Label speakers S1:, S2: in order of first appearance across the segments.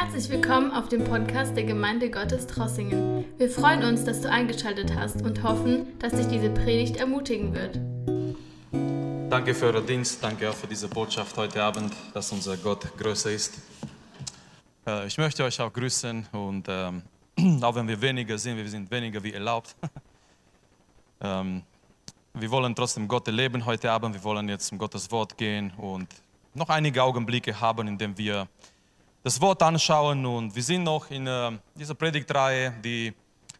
S1: Herzlich willkommen auf dem Podcast der Gemeinde Gottes Trossingen. Wir freuen uns, dass du eingeschaltet hast und hoffen, dass dich diese Predigt ermutigen wird.
S2: Danke für euren Dienst, danke auch für diese Botschaft heute Abend, dass unser Gott größer ist. Äh, Ich möchte euch auch grüßen und ähm, auch wenn wir weniger sind, wir sind weniger wie erlaubt. ähm, wir wollen trotzdem Gott erleben heute Abend, wir wollen jetzt um Gottes Wort gehen und noch einige Augenblicke haben, in denen wir das Wort anschauen und wir sind noch in äh, dieser Predigtreihe, die,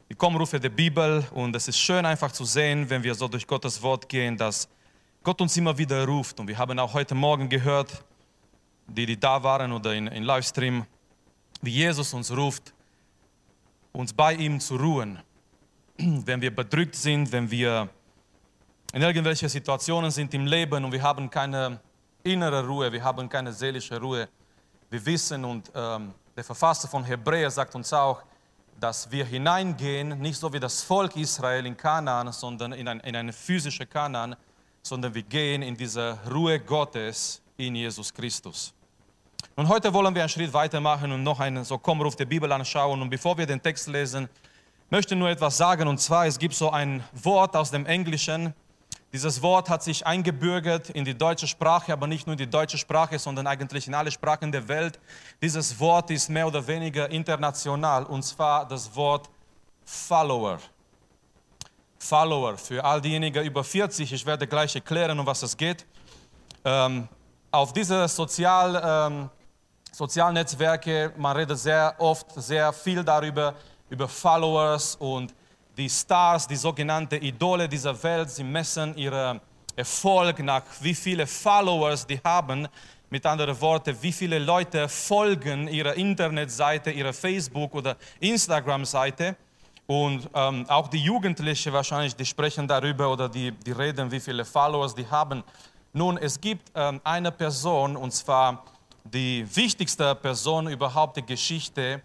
S2: die Kommrufe der Bibel und es ist schön einfach zu sehen, wenn wir so durch Gottes Wort gehen, dass Gott uns immer wieder ruft und wir haben auch heute Morgen gehört, die, die da waren oder in, in Livestream, wie Jesus uns ruft, uns bei ihm zu ruhen, wenn wir bedrückt sind, wenn wir in irgendwelchen Situationen sind im Leben und wir haben keine innere Ruhe, wir haben keine seelische Ruhe. Wir wissen und ähm, der Verfasser von Hebräer sagt uns auch, dass wir hineingehen, nicht so wie das Volk Israel in Kanaan, sondern in, ein, in eine physische Kanaan, sondern wir gehen in diese Ruhe Gottes in Jesus Christus. Und heute wollen wir einen Schritt weitermachen und noch einen so Kommruf der Bibel anschauen. Und bevor wir den Text lesen, möchte nur etwas sagen. Und zwar, es gibt so ein Wort aus dem Englischen, dieses Wort hat sich eingebürgert in die deutsche Sprache, aber nicht nur in die deutsche Sprache, sondern eigentlich in alle Sprachen der Welt. Dieses Wort ist mehr oder weniger international und zwar das Wort Follower. Follower für all diejenigen über 40. Ich werde gleich erklären, um was es geht. Ähm, auf diese Sozial, ähm, Sozialnetzwerke, man redet sehr oft, sehr viel darüber, über Followers und die Stars, die sogenannten Idole dieser Welt, sie messen ihren Erfolg nach wie viele Followers die haben. Mit anderen Worten, wie viele Leute folgen ihrer Internetseite, ihrer Facebook- oder Instagram-Seite. Und ähm, auch die Jugendlichen wahrscheinlich, die sprechen darüber oder die, die reden, wie viele Followers die haben. Nun, es gibt ähm, eine Person, und zwar die wichtigste Person überhaupt der Geschichte,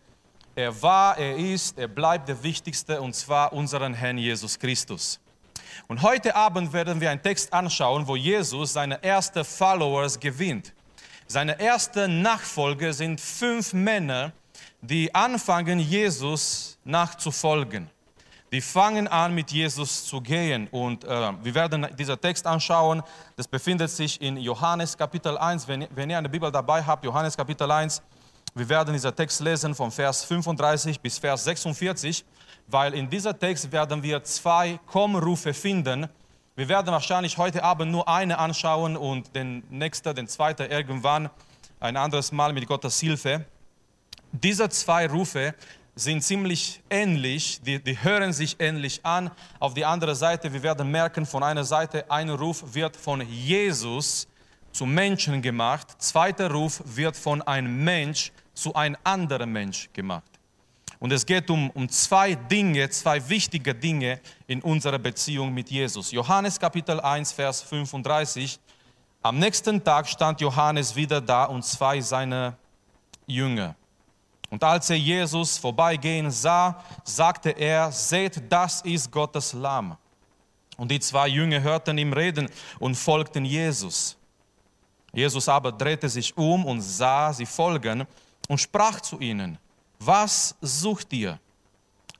S2: er war, er ist, er bleibt der Wichtigste und zwar unseren Herrn Jesus Christus. Und heute Abend werden wir einen Text anschauen, wo Jesus seine ersten Followers gewinnt. Seine ersten Nachfolger sind fünf Männer, die anfangen, Jesus nachzufolgen. Die fangen an, mit Jesus zu gehen. Und äh, wir werden diesen Text anschauen. Das befindet sich in Johannes Kapitel 1. Wenn, wenn ihr eine Bibel dabei habt, Johannes Kapitel 1, wir werden diesen Text lesen von Vers 35 bis Vers 46, weil in diesem Text werden wir zwei Kommrufe finden. Wir werden wahrscheinlich heute Abend nur eine anschauen und den nächsten, den zweiten irgendwann ein anderes Mal mit Gottes Hilfe. Diese zwei Rufe sind ziemlich ähnlich, die, die hören sich ähnlich an. Auf die andere Seite, wir werden merken, von einer Seite, ein Ruf wird von Jesus zu Menschen gemacht, zweiter Ruf wird von einem Mensch zu einem anderen Mensch gemacht. Und es geht um, um zwei Dinge, zwei wichtige Dinge in unserer Beziehung mit Jesus. Johannes Kapitel 1, Vers 35. Am nächsten Tag stand Johannes wieder da und zwei seiner Jünger. Und als er Jesus vorbeigehen sah, sagte er, seht, das ist Gottes Lamm. Und die zwei Jünger hörten ihm reden und folgten Jesus. Jesus aber drehte sich um und sah sie folgen und sprach zu ihnen, was sucht ihr?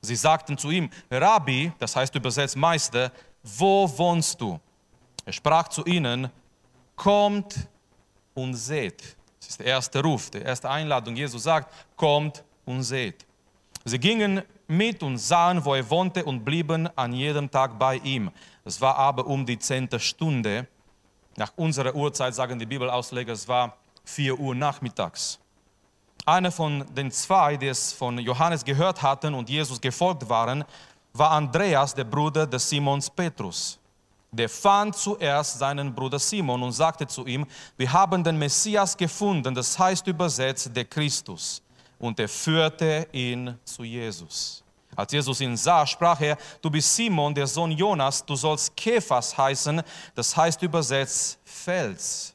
S2: Sie sagten zu ihm, Rabbi, das heißt übersetzt Meister, wo wohnst du? Er sprach zu ihnen, kommt und seht. Das ist der erste Ruf, die erste Einladung. Jesus sagt, kommt und seht. Sie gingen mit und sahen, wo er wohnte und blieben an jedem Tag bei ihm. Es war aber um die zehnte Stunde. Nach unserer Uhrzeit sagen die Bibelausleger, es war vier Uhr nachmittags. Einer von den zwei, die es von Johannes gehört hatten und Jesus gefolgt waren, war Andreas, der Bruder des Simons Petrus. Der fand zuerst seinen Bruder Simon und sagte zu ihm, wir haben den Messias gefunden, das heißt übersetzt der Christus. Und er führte ihn zu Jesus. Als Jesus ihn sah, sprach er, du bist Simon, der Sohn Jonas, du sollst Kephas heißen, das heißt übersetzt Fels.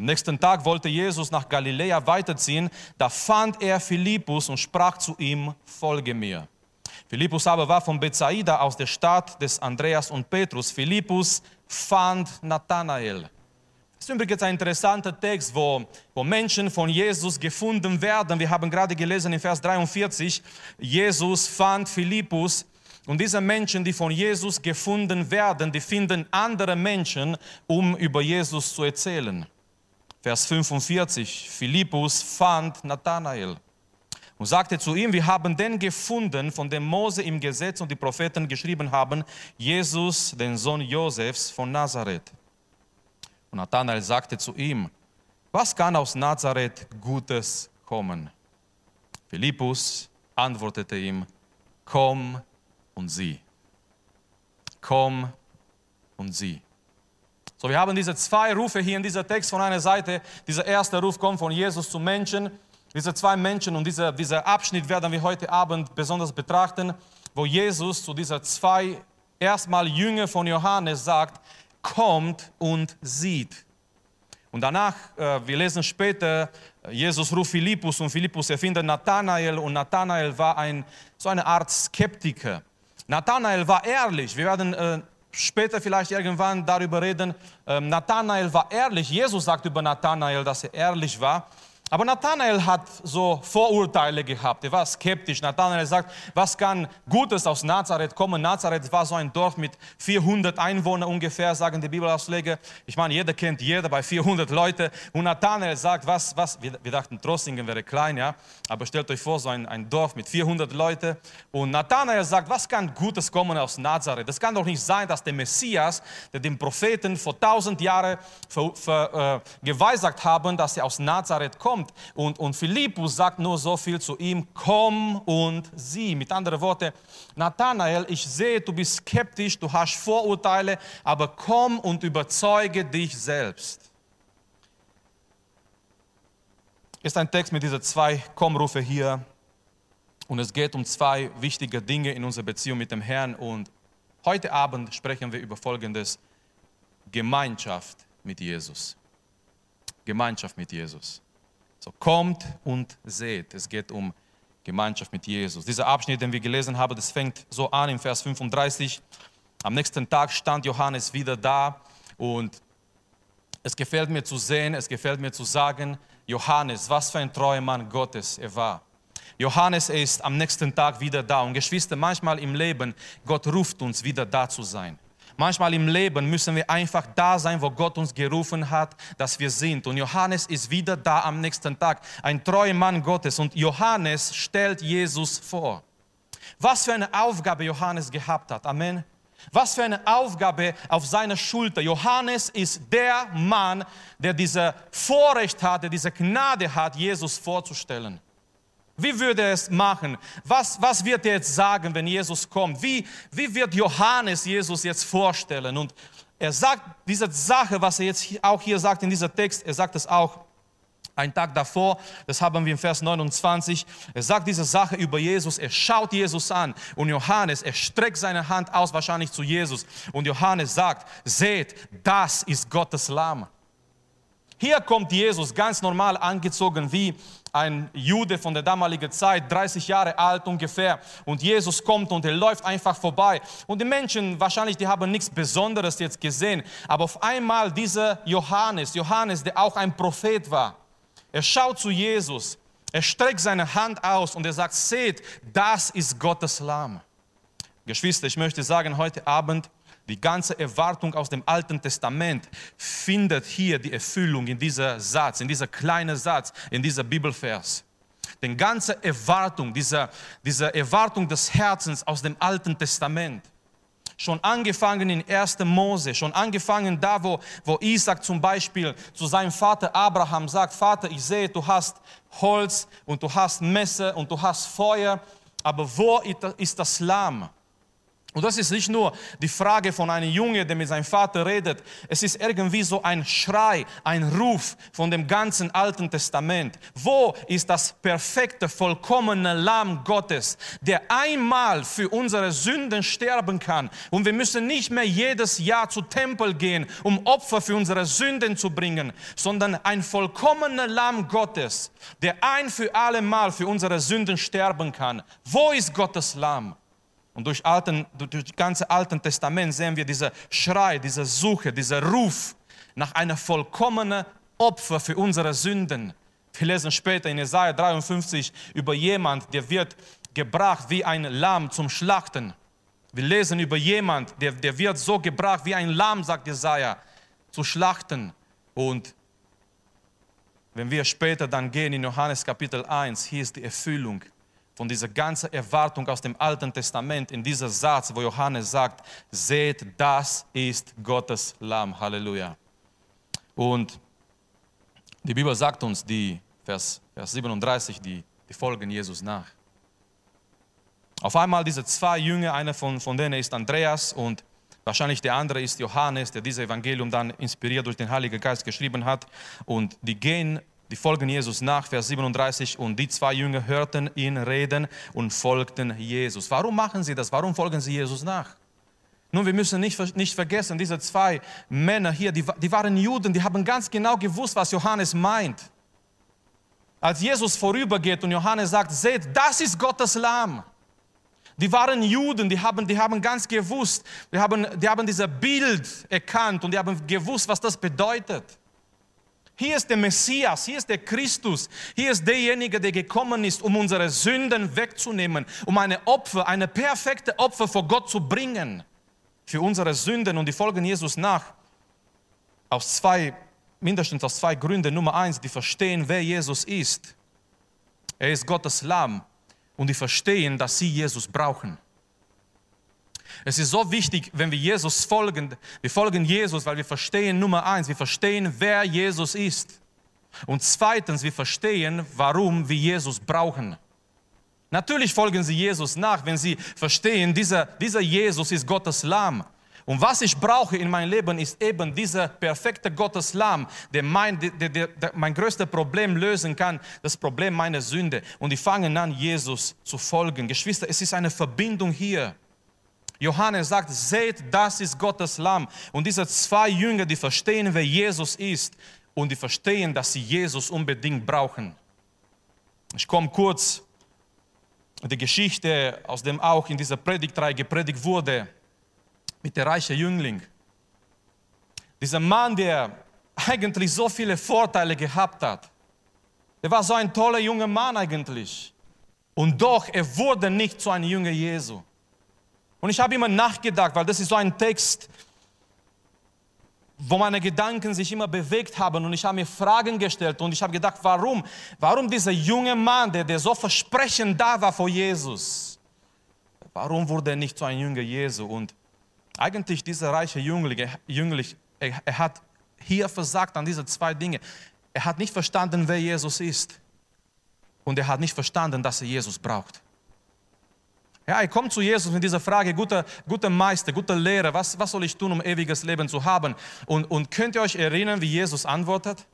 S2: Am nächsten Tag wollte Jesus nach Galiläa weiterziehen. Da fand er Philippus und sprach zu ihm, folge mir. Philippus aber war von Bethsaida aus der Stadt des Andreas und Petrus. Philippus fand Nathanael. Das ist übrigens ein interessanter Text, wo, wo Menschen von Jesus gefunden werden. Wir haben gerade gelesen in Vers 43, Jesus fand Philippus und diese Menschen, die von Jesus gefunden werden, die finden andere Menschen, um über Jesus zu erzählen. Vers 45, Philippus fand Nathanael und sagte zu ihm, wir haben den gefunden, von dem Mose im Gesetz und die Propheten geschrieben haben, Jesus, den Sohn Josefs von Nazareth. Und Nathanael sagte zu ihm, was kann aus Nazareth Gutes kommen? Philippus antwortete ihm, komm und sieh. Komm und sieh. So, wir haben diese zwei Rufe hier in dieser Text von einer Seite. Dieser erste Ruf kommt von Jesus zum Menschen. Diese zwei Menschen und dieser, dieser Abschnitt werden wir heute Abend besonders betrachten, wo Jesus zu dieser zwei erstmal Jünger von Johannes sagt, kommt und sieht. Und danach, äh, wir lesen später, Jesus ruft Philippus und Philippus erfindet Nathanael und Nathanael war ein, so eine Art Skeptiker. Nathanael war ehrlich. Wir werden äh, später vielleicht irgendwann darüber reden. Ähm, Nathanael war ehrlich. Jesus sagt über Nathanael, dass er ehrlich war. Aber Nathanael hat so Vorurteile gehabt. Er war skeptisch. Nathanael sagt, was kann Gutes aus Nazareth kommen? Nazareth war so ein Dorf mit 400 Einwohnern ungefähr, sagen die Bibelausleger. Ich meine, jeder kennt jeder bei 400 Leute. Und Nathanael sagt, was, was, wir, wir dachten, Trossingen wäre klein, ja. Aber stellt euch vor, so ein, ein Dorf mit 400 Leuten. Und Nathanael sagt, was kann Gutes kommen aus Nazareth? Das kann doch nicht sein, dass der Messias, der den Propheten vor 1000 Jahren äh, geweissagt haben, dass er aus Nazareth kommt kommt. Und, und Philippus sagt nur so viel zu ihm, komm und sieh. Mit anderen Worten, Nathanael, ich sehe, du bist skeptisch, du hast Vorurteile, aber komm und überzeuge dich selbst. Ist ein Text mit diesen zwei Kommrufe hier. Und es geht um zwei wichtige Dinge in unserer Beziehung mit dem Herrn. Und heute Abend sprechen wir über Folgendes. Gemeinschaft mit Jesus. Gemeinschaft mit Jesus. So kommt und seht. Es geht um Gemeinschaft mit Jesus. Dieser Abschnitt, den wir gelesen haben, das fängt so an im Vers 35. Am nächsten Tag stand Johannes wieder da und es gefällt mir zu sehen, es gefällt mir zu sagen, Johannes, was für ein treuer Mann Gottes er war. Johannes ist am nächsten Tag wieder da und Geschwister, manchmal im Leben, Gott ruft uns wieder da zu sein. Manchmal im Leben müssen wir einfach da sein, wo Gott uns gerufen hat, dass wir sind. Und Johannes ist wieder da am nächsten Tag, ein treuer Mann Gottes. Und Johannes stellt Jesus vor. Was für eine Aufgabe Johannes gehabt hat. Amen. Was für eine Aufgabe auf seiner Schulter. Johannes ist der Mann, der diese Vorrecht hat, der diese Gnade hat, Jesus vorzustellen. Wie würde er es machen? Was, was wird er jetzt sagen, wenn Jesus kommt? Wie, wie wird Johannes Jesus jetzt vorstellen? Und er sagt diese Sache, was er jetzt auch hier sagt in dieser Text, er sagt es auch einen Tag davor, das haben wir im Vers 29, er sagt diese Sache über Jesus, er schaut Jesus an und Johannes, er streckt seine Hand aus wahrscheinlich zu Jesus und Johannes sagt, seht, das ist Gottes Lamm. Hier kommt Jesus ganz normal angezogen wie ein Jude von der damaligen Zeit, 30 Jahre alt ungefähr. Und Jesus kommt und er läuft einfach vorbei. Und die Menschen wahrscheinlich, die haben nichts Besonderes jetzt gesehen. Aber auf einmal dieser Johannes, Johannes, der auch ein Prophet war, er schaut zu Jesus, er streckt seine Hand aus und er sagt, seht, das ist Gottes Lamm. Geschwister, ich möchte sagen, heute Abend, die ganze Erwartung aus dem Alten Testament findet hier die Erfüllung in dieser Satz, in dieser kleinen Satz, in dieser Bibelvers. Die ganze Erwartung, diese, diese Erwartung des Herzens aus dem Alten Testament. Schon angefangen in 1. Mose, schon angefangen da, wo, wo Isaac zum Beispiel zu seinem Vater Abraham sagt, Vater, ich sehe, du hast Holz und du hast Messer und du hast Feuer, aber wo ist das Lamm? Und das ist nicht nur die Frage von einem Junge, der mit seinem Vater redet. Es ist irgendwie so ein Schrei, ein Ruf von dem ganzen Alten Testament. Wo ist das perfekte, vollkommene Lamm Gottes, der einmal für unsere Sünden sterben kann? Und wir müssen nicht mehr jedes Jahr zu Tempel gehen, um Opfer für unsere Sünden zu bringen, sondern ein vollkommener Lamm Gottes, der ein für alle Mal für unsere Sünden sterben kann. Wo ist Gottes Lamm? Und durch, Alten, durch das ganze Alte Testament sehen wir diese Schrei, diese Suche, dieser Ruf nach einer vollkommenen Opfer für unsere Sünden. Wir lesen später in Jesaja 53 über jemand, der wird gebracht wie ein Lamm zum Schlachten. Wir lesen über jemand, der, der wird so gebracht wie ein Lamm, sagt Jesaja, zu schlachten. Und wenn wir später dann gehen in Johannes Kapitel 1, hier ist die Erfüllung von dieser ganzen Erwartung aus dem Alten Testament in dieser Satz, wo Johannes sagt, seht, das ist Gottes Lamm. Halleluja. Und die Bibel sagt uns, die, Vers, Vers 37, die, die folgen Jesus nach. Auf einmal diese zwei Jünger, einer von, von denen ist Andreas und wahrscheinlich der andere ist Johannes, der dieses Evangelium dann inspiriert durch den Heiligen Geist geschrieben hat. Und die gehen, die folgen Jesus nach, Vers 37. Und die zwei Jünger hörten ihn reden und folgten Jesus. Warum machen sie das? Warum folgen sie Jesus nach? Nun, wir müssen nicht, nicht vergessen, diese zwei Männer hier, die, die waren Juden, die haben ganz genau gewusst, was Johannes meint. Als Jesus vorübergeht und Johannes sagt, seht, das ist Gottes Lamm. Die waren Juden, die haben, die haben ganz gewusst, die haben, die haben dieses Bild erkannt und die haben gewusst, was das bedeutet. Hier ist der Messias, hier ist der Christus, hier ist derjenige, der gekommen ist, um unsere Sünden wegzunehmen, um eine Opfer, eine perfekte Opfer vor Gott zu bringen für unsere Sünden und die folgen Jesus nach. Aus zwei, mindestens aus zwei Gründen. Nummer eins, die verstehen, wer Jesus ist. Er ist Gottes Lamm und die verstehen, dass sie Jesus brauchen. Es ist so wichtig, wenn wir Jesus folgen, wir folgen Jesus, weil wir verstehen, Nummer eins, wir verstehen, wer Jesus ist. Und zweitens, wir verstehen, warum wir Jesus brauchen. Natürlich folgen sie Jesus nach, wenn sie verstehen, dieser, dieser Jesus ist Gottes Lamm. Und was ich brauche in meinem Leben ist eben dieser perfekte Gottes Lamm, der mein, der, der, der mein größtes Problem lösen kann, das Problem meiner Sünde. Und die fangen an, Jesus zu folgen. Geschwister, es ist eine Verbindung hier. Johannes sagt, seht, das ist Gottes Lamm. Und diese zwei Jünger, die verstehen, wer Jesus ist und die verstehen, dass sie Jesus unbedingt brauchen. Ich komme kurz die Geschichte, aus dem auch in dieser Predigtreihe gepredigt wurde mit der reichen Jüngling. Dieser Mann, der eigentlich so viele Vorteile gehabt hat. Er war so ein toller junger Mann eigentlich. Und doch, er wurde nicht zu einem Jünger Jesu. Und ich habe immer nachgedacht, weil das ist so ein Text, wo meine Gedanken sich immer bewegt haben und ich habe mir Fragen gestellt und ich habe gedacht, warum? Warum dieser junge Mann, der, der so versprechend da war vor Jesus, warum wurde er nicht zu einem Jünger Jesu? Und eigentlich dieser reiche Jüngling, Jüngling er, er hat hier versagt an diese zwei Dinge. Er hat nicht verstanden, wer Jesus ist. Und er hat nicht verstanden, dass er Jesus braucht. Ja, er kommt zu Jesus mit dieser Frage, guter, guter Meister, guter Lehrer, was, was soll ich tun, um ewiges Leben zu haben? Und, und könnt ihr euch erinnern, wie Jesus antwortet?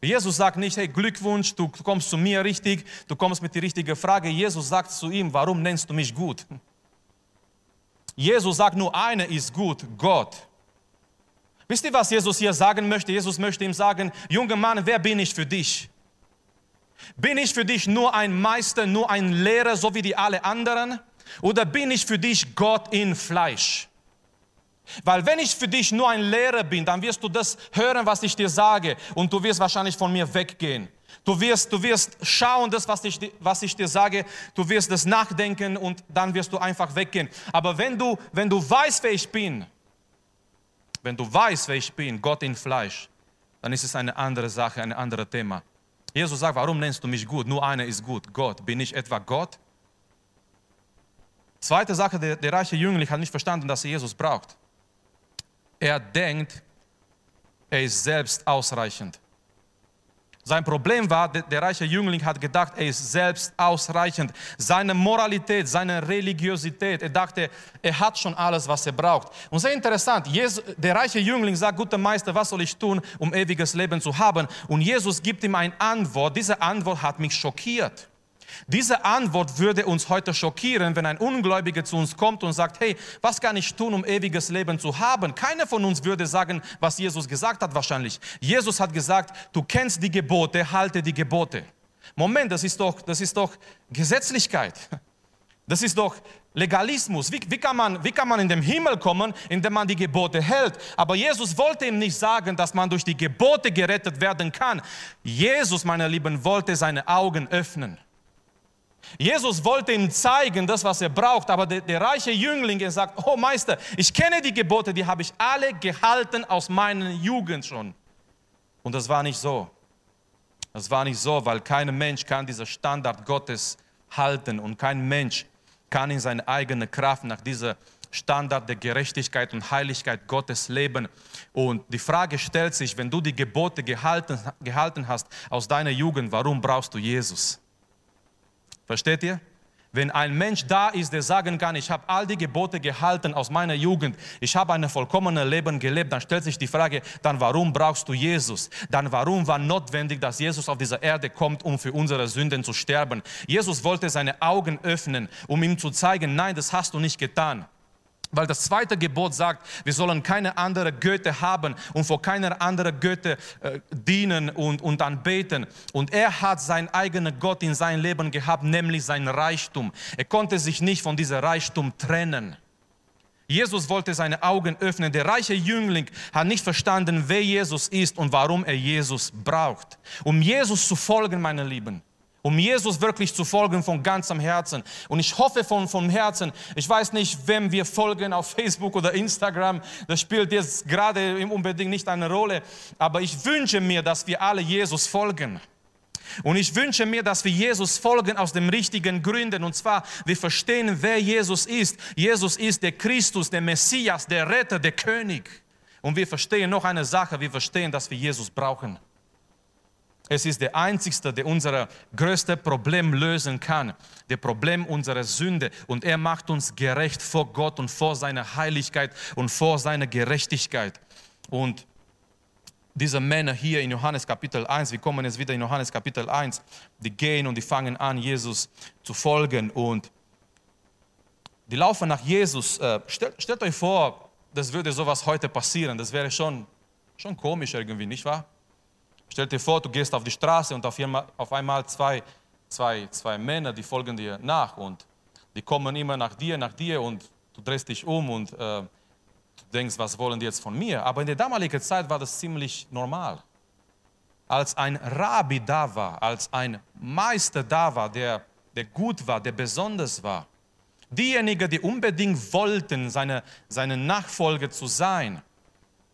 S2: Jesus sagt nicht, hey, Glückwunsch, du kommst zu mir richtig, du kommst mit der richtigen Frage. Jesus sagt zu ihm, warum nennst du mich gut? Jesus sagt nur, einer ist gut, Gott. Wisst ihr, was Jesus hier sagen möchte? Jesus möchte ihm sagen, junger Mann, wer bin ich für dich? Bin ich für dich nur ein Meister, nur ein Lehrer, so wie die alle anderen? Oder bin ich für dich Gott in Fleisch? Weil wenn ich für dich nur ein Lehrer bin, dann wirst du das hören, was ich dir sage und du wirst wahrscheinlich von mir weggehen. Du wirst, du wirst schauen, das, was ich, was ich dir sage, du wirst das nachdenken und dann wirst du einfach weggehen. Aber wenn du, wenn du weißt, wer ich bin, wenn du weißt, wer ich bin, Gott in Fleisch, dann ist es eine andere Sache, ein anderes Thema. Jesus sagt, warum nennst du mich gut? Nur einer ist gut, Gott. Bin ich etwa Gott? Zweite Sache, der, der reiche Jüngling hat nicht verstanden, dass er Jesus braucht. Er denkt, er ist selbst ausreichend. Sein Problem war, der, der, reiche Jüngling hat gedacht, er ist selbst ausreichend. Seine Moralität, seine Religiosität, er dachte, er hat schon alles, was er braucht. Und sehr interessant, Jesus, der reiche Jüngling sagt, guter Meister, was soll ich tun, um ewiges Leben zu haben? Und Jesus gibt ihm eine Antwort. Diese Antwort hat mich schockiert. Diese Antwort würde uns heute schockieren, wenn ein Ungläubiger zu uns kommt und sagt, hey, was kann ich tun, um ewiges Leben zu haben? Keiner von uns würde sagen, was Jesus gesagt hat wahrscheinlich. Jesus hat gesagt, du kennst die Gebote, halte die Gebote. Moment, das ist doch, das ist doch Gesetzlichkeit. Das ist doch Legalismus. Wie, wie, kann man, wie kann man in den Himmel kommen, indem man die Gebote hält? Aber Jesus wollte ihm nicht sagen, dass man durch die Gebote gerettet werden kann. Jesus, meine Lieben, wollte seine Augen öffnen. Jesus wollte ihm zeigen, das, was er braucht, aber der, der reiche Jüngling er sagt, oh Meister, ich kenne die Gebote, die habe ich alle gehalten aus meiner Jugend schon. Und das war nicht so. Das war nicht so, weil kein Mensch kann diesen Standard Gottes halten und kein Mensch kann in seiner eigenen Kraft nach dieser Standard der Gerechtigkeit und Heiligkeit Gottes leben. Und die Frage stellt sich, wenn du die Gebote gehalten, gehalten hast aus deiner Jugend, warum brauchst du Jesus? Versteht ihr? Wenn ein Mensch da ist, der sagen kann, ich habe all die Gebote gehalten aus meiner Jugend, ich habe ein vollkommenes Leben gelebt, dann stellt sich die Frage, dann warum brauchst du Jesus? Dann warum war notwendig, dass Jesus auf dieser Erde kommt, um für unsere Sünden zu sterben? Jesus wollte seine Augen öffnen, um ihm zu zeigen, nein, das hast du nicht getan. Weil das zweite Gebot sagt, wir sollen keine andere Götte haben und vor keiner anderen Götte äh, dienen und, und anbeten. Und er hat seinen eigenen Gott in sein Leben gehabt, nämlich sein Reichtum. Er konnte sich nicht von diesem Reichtum trennen. Jesus wollte seine Augen öffnen. Der reiche Jüngling hat nicht verstanden, wer Jesus ist und warum er Jesus braucht. Um Jesus zu folgen, meine Lieben, um Jesus wirklich zu folgen von ganzem Herzen. Und ich hoffe von, von Herzen, ich weiß nicht, wem wir folgen auf Facebook oder Instagram, das spielt jetzt gerade unbedingt nicht eine Rolle, aber ich wünsche mir, dass wir alle Jesus folgen. Und ich wünsche mir, dass wir Jesus folgen aus den richtigen Gründen. Und zwar, wir verstehen, wer Jesus ist. Jesus ist der Christus, der Messias, der Retter, der König. Und wir verstehen noch eine Sache, wir verstehen, dass wir Jesus brauchen. Es ist der Einzige, der unser größtes Problem lösen kann, das Problem unserer Sünde. Und er macht uns gerecht vor Gott und vor seiner Heiligkeit und vor seiner Gerechtigkeit. Und diese Männer hier in Johannes Kapitel 1, wir kommen jetzt wieder in Johannes Kapitel 1, die gehen und die fangen an, Jesus zu folgen. Und die laufen nach Jesus. Äh, stellt, stellt euch vor, das würde sowas heute passieren. Das wäre schon, schon komisch irgendwie, nicht wahr? Stell dir vor, du gehst auf die Straße und auf einmal zwei, zwei, zwei Männer, die folgen dir nach und die kommen immer nach dir, nach dir und du drehst dich um und äh, du denkst, was wollen die jetzt von mir? Aber in der damaligen Zeit war das ziemlich normal. Als ein Rabbi da war, als ein Meister da war, der, der gut war, der besonders war, diejenigen, die unbedingt wollten, seine, seine Nachfolger zu sein,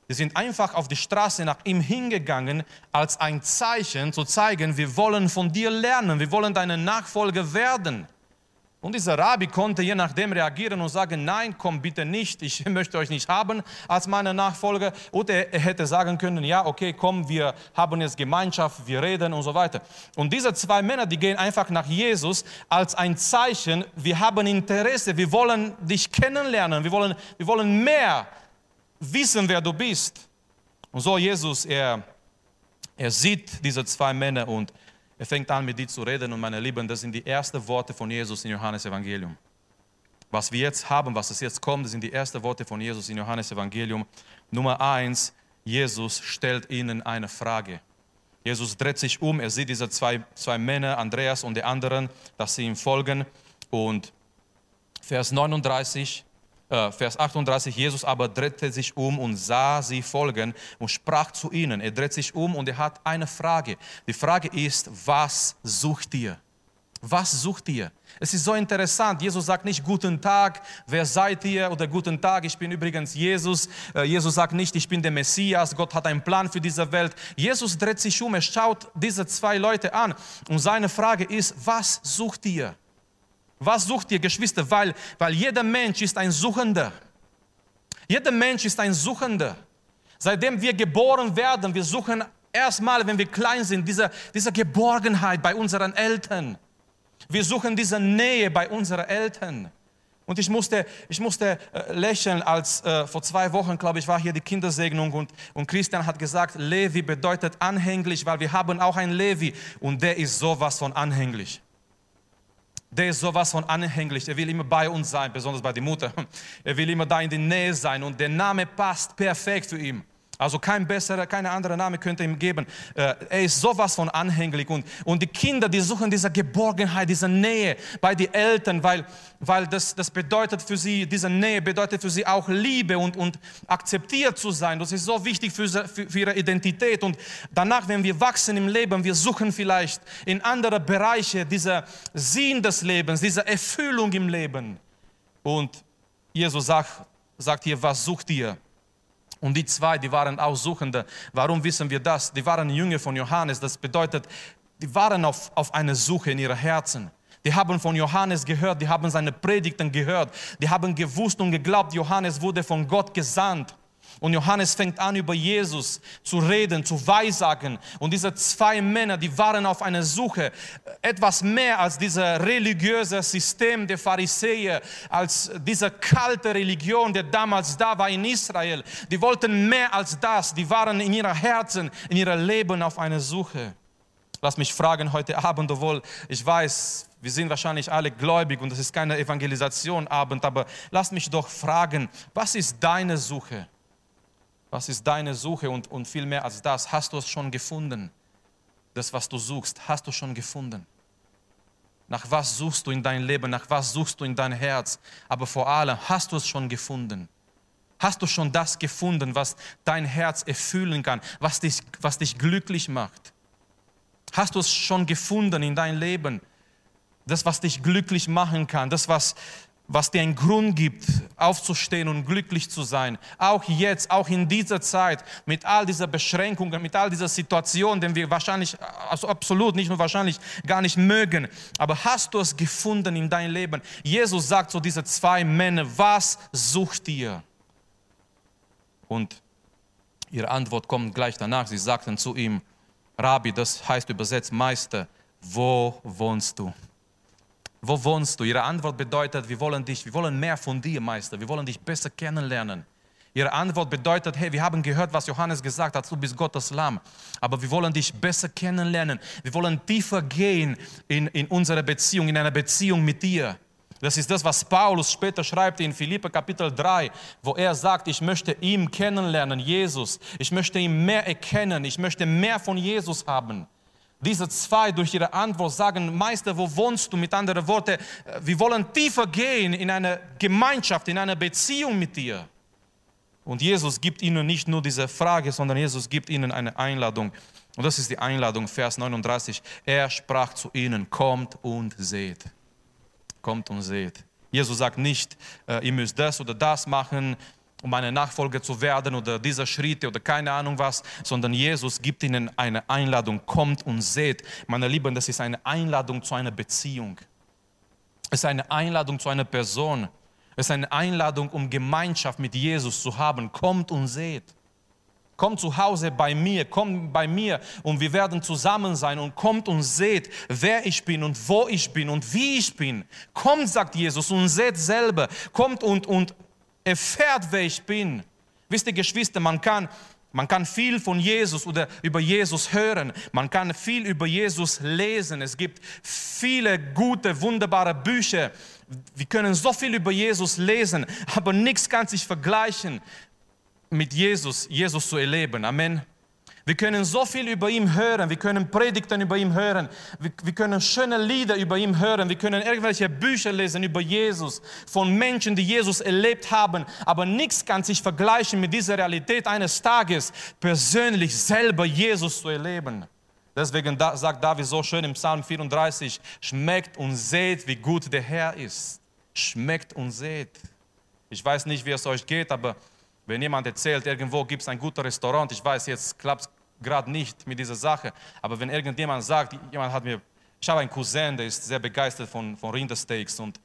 S2: wir sind einfach auf die Straße nach ihm hingegangen, als ein Zeichen zu zeigen, wir wollen von dir lernen, wir wollen deine Nachfolger werden. Und dieser Rabbi konnte je nachdem reagieren und sagen, nein, komm bitte nicht, ich möchte euch nicht haben als meine Nachfolger. Oder er hätte sagen können, ja, okay, komm, wir haben jetzt Gemeinschaft, wir reden und so weiter. Und diese zwei Männer, die gehen einfach nach Jesus als ein Zeichen, wir haben Interesse, wir wollen dich kennenlernen, wir wollen, wir wollen mehr wissen, wer du bist. Und so Jesus, er, er sieht diese zwei Männer und er fängt an, mit dir zu reden. Und meine Lieben, das sind die ersten Worte von Jesus in Johannes Evangelium. Was wir jetzt haben, was es jetzt kommt, das sind die ersten Worte von Jesus in Johannes Evangelium. Nummer eins, Jesus stellt ihnen eine Frage. Jesus dreht sich um, er sieht diese zwei, zwei Männer, Andreas und die anderen, dass sie ihm folgen. Und Vers 39, äh, Vers 38, Jesus aber drehte sich um und sah sie folgen und sprach zu ihnen. Er dreht sich um und er hat eine Frage. Die Frage ist, was sucht ihr? Was sucht ihr? Es ist so interessant. Jesus sagt nicht Guten Tag, wer seid ihr? Oder Guten Tag, ich bin übrigens Jesus. Äh, Jesus sagt nicht, ich bin der Messias. Gott hat einen Plan für diese Welt. Jesus dreht sich um, er schaut diese zwei Leute an und seine Frage ist, was sucht ihr? Was sucht ihr, Geschwister? Weil, weil jeder Mensch ist ein Suchender. Jeder Mensch ist ein Suchender. Seitdem wir geboren werden, wir suchen erstmal, wenn wir klein sind, diese, diese Geborgenheit bei unseren Eltern. Wir suchen diese Nähe bei unseren Eltern. Und ich musste, ich musste äh, lächeln, als äh, vor zwei Wochen, glaube ich, war hier die Kindersegnung und, und Christian hat gesagt, Levi bedeutet anhänglich, weil wir haben auch einen Levi und der ist sowas von anhänglich der ist sowas von anhänglich. Er will immer bei uns sein, besonders bei der Mutter. Er will immer da in der Nähe sein und der Name passt perfekt für ihn. Also kein besserer, keine andere Name könnte ihm geben. Äh, er ist sowas von anhänglich. Und, und die Kinder, die suchen diese Geborgenheit, diese Nähe bei den Eltern, weil, weil das, das bedeutet für sie, diese Nähe bedeutet für sie auch Liebe und, und akzeptiert zu sein. Das ist so wichtig für, für, für ihre Identität. Und danach, wenn wir wachsen im Leben, wir suchen vielleicht in andere Bereiche dieser Sinn des Lebens, diese Erfüllung im Leben. Und Jesus sagt, sagt hier, was sucht ihr? Und die zwei, die waren auch Suchende. Warum wissen wir das? Die waren Jünger von Johannes. Das bedeutet, die waren auf, auf eine Suche in ihren Herzen. Die haben von Johannes gehört, die haben seine Predigten gehört, die haben gewusst und geglaubt, Johannes wurde von Gott gesandt. Und Johannes fängt an, über Jesus zu reden, zu weissagen. Und diese zwei Männer, die waren auf einer Suche, etwas mehr als dieses religiöse System der Pharisäer, als diese kalte Religion, die damals da war in Israel. Die wollten mehr als das. Die waren in ihren Herzen, in ihrem Leben auf einer Suche. Lass mich fragen heute Abend, obwohl ich weiß, wir sind wahrscheinlich alle gläubig und das ist keine Evangelisation Abend, aber lass mich doch fragen, was ist deine Suche? Was ist deine Suche und, und viel mehr als das? Hast du es schon gefunden? Das, was du suchst, hast du schon gefunden? Nach was suchst du in dein Leben? Nach was suchst du in dein Herz? Aber vor allem, hast du es schon gefunden? Hast du schon das gefunden, was dein Herz erfüllen kann, was dich, was dich glücklich macht? Hast du es schon gefunden in dein Leben? Das, was dich glücklich machen kann, das, was, was dir einen Grund gibt, aufzustehen und glücklich zu sein. Auch jetzt, auch in dieser Zeit, mit all dieser Beschränkungen, mit all dieser Situation, den wir wahrscheinlich, also absolut, nicht nur wahrscheinlich, gar nicht mögen. Aber hast du es gefunden in dein Leben? Jesus sagt zu diesen zwei Männern, was sucht ihr? Und ihre Antwort kommt gleich danach. Sie sagten zu ihm, Rabbi, das heißt übersetzt Meister, wo wohnst du? Wo wohnst du? Ihre Antwort bedeutet, wir wollen dich, wir wollen mehr von dir, Meister. Wir wollen dich besser kennenlernen. Ihre Antwort bedeutet, hey, wir haben gehört, was Johannes gesagt hat, du bist Gottes Lamm. Aber wir wollen dich besser kennenlernen. Wir wollen tiefer gehen in, in unsere Beziehung, in einer Beziehung mit dir. Das ist das, was Paulus später schreibt in Philippe Kapitel 3, wo er sagt, ich möchte ihn kennenlernen, Jesus. Ich möchte ihn mehr erkennen. Ich möchte mehr von Jesus haben. Diese zwei durch ihre Antwort sagen, Meister, wo wohnst du? Mit anderen Worten, äh, wir wollen tiefer gehen in eine Gemeinschaft, in eine Beziehung mit dir. Und Jesus gibt ihnen nicht nur diese Frage, sondern Jesus gibt ihnen eine Einladung. Und das ist die Einladung, Vers 39. Er sprach zu ihnen, kommt und seht. Kommt und seht. Jesus sagt nicht, äh, ihr müsst das oder das machen, um eine Nachfolger zu werden oder dieser Schritte oder keine Ahnung was, sondern Jesus gibt ihnen eine Einladung, kommt und seht. Meine Lieben, das ist eine Einladung zu einer Beziehung. Es ist eine Einladung zu einer Person. Es ist eine Einladung, um Gemeinschaft mit Jesus zu haben. Kommt und seht. Kommt zu Hause bei mir, kommt bei mir und wir werden zusammen sein und kommt und seht, wer ich bin und wo ich bin und wie ich bin. Kommt, sagt Jesus, und seht selber. Kommt und, und erfährt, wer ich bin. Wisst ihr, Geschwister, man kann, man kann viel von Jesus oder über Jesus hören. Man kann viel über Jesus lesen. Es gibt viele gute, wunderbare Bücher. Wir können so viel über Jesus lesen, aber nichts kann sich vergleichen mit Jesus, Jesus zu erleben. Amen. Wir können so viel über ihn hören, wir können Predigten über ihn hören, wir, wir, können schöne Lieder über ihn hören, wir können irgendwelche Bücher lesen über Jesus, von Menschen, die Jesus erlebt haben, aber nichts kann sich vergleichen mit dieser Realität eines Tages, persönlich selber Jesus zu erleben. Deswegen sagt David so schön im Psalm 34, schmeckt und seht, wie gut der Herr ist. Schmeckt und seht. Ich weiß nicht, wie es euch geht, aber wenn jemand erzählt, irgendwo gibt es ein gutes Restaurant, ich weiß, jetzt klappt es gerade nicht mit dieser Sache, aber wenn irgendjemand sagt, jemand hat mir, ich habe einen Cousin, der ist sehr begeistert von, von Rindersteaks und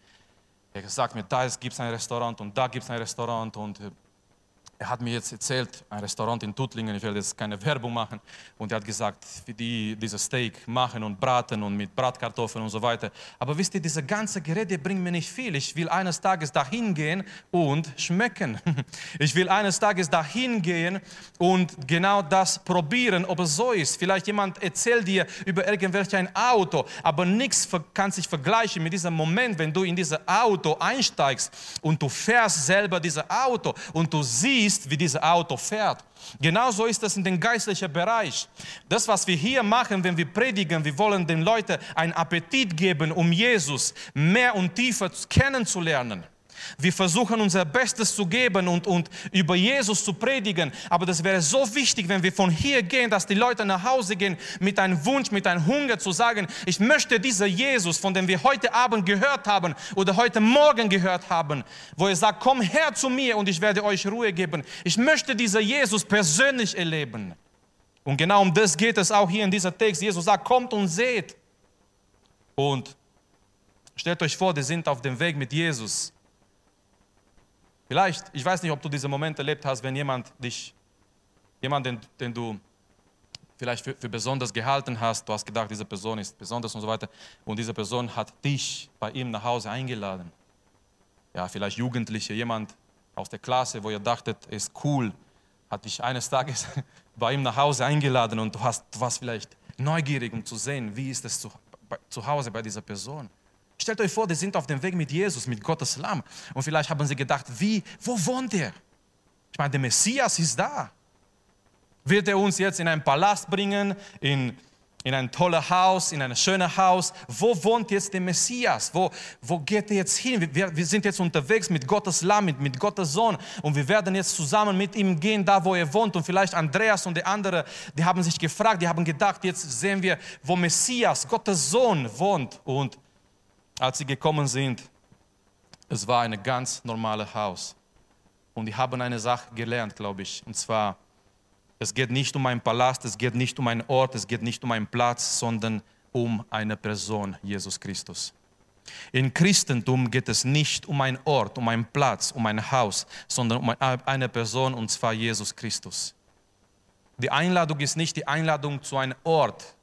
S2: er sagt mir, da gibt es ein Restaurant und da gibt es ein Restaurant und äh, er hat mir jetzt erzählt, ein Restaurant in Tuttlingen, ich will jetzt keine Werbung machen, und er hat gesagt, wie die dieses Steak machen und braten und mit Bratkartoffeln und so weiter. Aber wisst ihr, diese ganze Geräte bringen mir nicht viel. Ich will eines Tages dahin gehen und schmecken. Ich will eines Tages dahin gehen und genau das probieren, ob es so ist. Vielleicht jemand erzählt dir über irgendwelch ein Auto, aber nichts kann sich vergleichen mit diesem Moment, wenn du in dieses Auto einsteigst und du fährst selber dieses Auto und du siehst, siehst, wie dieses Auto fährt. Genauso ist das in dem geistlichen Bereich. Das, was wir hier machen, wenn wir predigen, wir wollen den Leuten einen Appetit geben, um Jesus mehr und tiefer kennenzulernen. Wir versuchen unser Bestes zu geben und, und über Jesus zu predigen. Aber das wäre so wichtig, wenn wir von hier gehen, dass die Leute nach Hause gehen mit einem Wunsch, mit einem Hunger zu sagen, ich möchte dieser Jesus, von dem wir heute Abend gehört haben oder heute Morgen gehört haben, wo er sagt, komm her zu mir und ich werde euch Ruhe geben. Ich möchte dieser Jesus persönlich erleben. Und genau um das geht es auch hier in dieser Text. Jesus sagt, kommt und seht. Und stellt euch vor, die sind auf dem Weg mit Jesus. Vielleicht, ich weiß nicht, ob du diese Momente erlebt hast, wenn jemand dich, jemand, den, den du vielleicht für, für, besonders gehalten hast, du hast gedacht, diese Person ist besonders und so weiter, und diese Person hat dich bei ihm nach Hause eingeladen. Ja, vielleicht Jugendliche, jemand aus der Klasse, wo ihr dachtet, ist cool, hat dich eines Tages bei ihm nach Hause eingeladen und du, hast, du warst vielleicht neugierig, um zu sehen, wie ist es zu, zu Hause bei dieser Person. Stellt euch vor, die sind auf dem Weg mit Jesus, mit Gottes Lamm. Und vielleicht haben sie gedacht, wie, wo wohnt er? Ich meine, der Messias ist da. Wird er uns jetzt in einen Palast bringen, in, in ein tolles Haus, in ein schönes Haus? Wo wohnt jetzt der Messias? Wo, wo geht er jetzt hin? Wir, wir sind jetzt unterwegs mit Gottes Lamm, mit, mit Gottes Sohn und wir werden jetzt zusammen mit ihm gehen, da wo er wohnt. Und vielleicht Andreas und die anderen, die haben sich gefragt, die haben gedacht, jetzt sehen wir, wo Messias, Gottes Sohn wohnt. Und als sie gekommen sind, es war ein ganz normales Haus. Und die haben eine Sache gelernt, glaube ich. Und zwar, es geht nicht um einen Palast, es geht nicht um einen Ort, es geht nicht um einen Platz, sondern um eine Person, Jesus Christus. In Christentum geht es nicht um einen Ort, um einen Platz, um ein Haus, sondern um eine Person, und zwar Jesus Christus. Die Einladung ist nicht die Einladung zu einem Ort,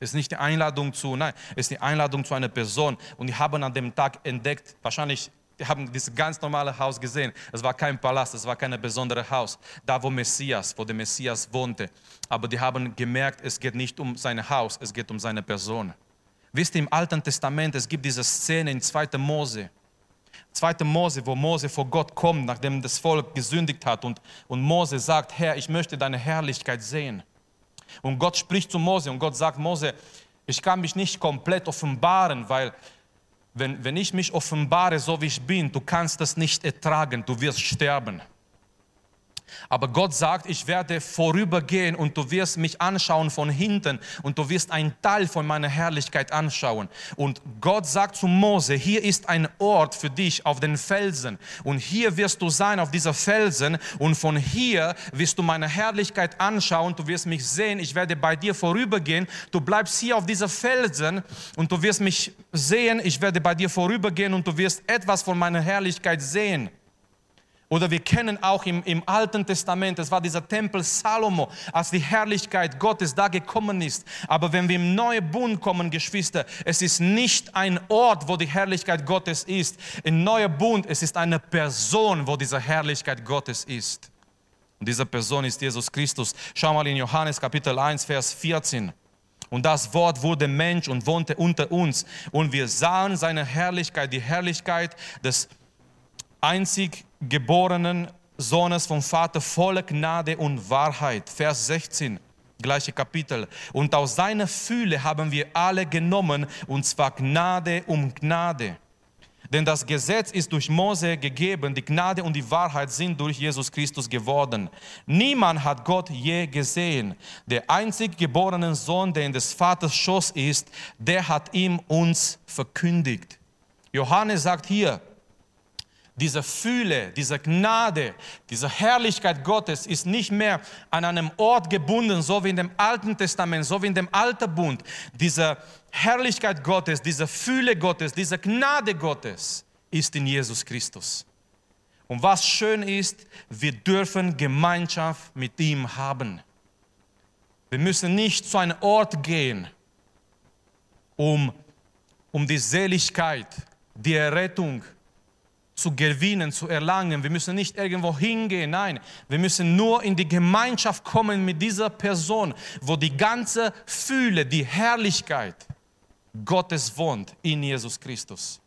S2: ist nicht die Einladung zu, nein, es ist die Einladung zu einer Person. Und die haben an dem Tag entdeckt, wahrscheinlich, die haben dieses ganz normale Haus gesehen. Es war kein Palast, es war kein besonderes Haus. Da, wo Messias, wo der Messias wohnte. Aber die haben gemerkt, es geht nicht um sein Haus, es geht um seine Person. Wisst ihr, im Alten Testament, es gibt diese Szene in 2. Mose. 2. Mose, wo Mose vor Gott kommt, nachdem das Volk gesündigt hat. Und, und Mose sagt, Herr, ich möchte deine Herrlichkeit sehen. Und Gott spricht zu Mose und Gott sagt, Mose, ich kann mich nicht komplett offenbaren, weil wenn, wenn ich mich offenbare, so wie ich bin, du kannst das nicht ertragen, du wirst sterben. Aber Gott sagt, ich werde vorübergehen und du wirst mich anschauen von hinten und du wirst einen Teil von meiner Herrlichkeit anschauen. Und Gott sagt zu Mose, hier ist ein Ort für dich auf den Felsen und hier wirst du sein auf dieser Felsen und von hier wirst du meine Herrlichkeit anschauen, du wirst mich sehen, ich werde bei dir vorübergehen, du bleibst hier auf dieser Felsen und du wirst mich sehen, ich werde bei dir vorübergehen und du wirst etwas von meiner Herrlichkeit sehen. Oder wir kennen auch im, im Alten Testament, es war dieser Tempel Salomo, als die Herrlichkeit Gottes da gekommen ist. Aber wenn wir im neuen Bund kommen, Geschwister, es ist nicht ein Ort, wo die Herrlichkeit Gottes ist. Im neuen Bund, es ist eine Person, wo diese Herrlichkeit Gottes ist. Und diese Person ist Jesus Christus. Schau mal in Johannes Kapitel 1, Vers 14. Und das Wort wurde Mensch und wohnte unter uns. Und wir sahen seine Herrlichkeit, die Herrlichkeit des einzig geborenen Sohnes vom Vater voller Gnade und Wahrheit. Vers 16, gleiche Kapitel. Und aus seiner Fühle haben wir alle genommen, und zwar Gnade um Gnade. Denn das Gesetz ist durch Mose gegeben, die Gnade und die Wahrheit sind durch Jesus Christus geworden. Niemand hat Gott je gesehen. Der einzig geborene Sohn, der in des Vaters Schoß ist, der hat ihm uns verkündigt. Johannes sagt hier, diese Fühle, diese Gnade, diese Herrlichkeit Gottes ist nicht mehr an einem Ort gebunden, so wie in dem Alten Testament, so wie in dem Alten Bund. Diese Herrlichkeit Gottes, diese Fühle Gottes, diese Gnade Gottes ist in Jesus Christus. Und was schön ist, wir dürfen Gemeinschaft mit ihm haben. Wir müssen nicht zu einem Ort gehen, um, um die Seligkeit, die Errettung, zu gewinnen, zu erlangen. Wir müssen nicht irgendwo hingehen, nein, wir müssen nur in die Gemeinschaft kommen mit dieser Person, wo die ganze Fühle, die Herrlichkeit Gottes wohnt in Jesus Christus.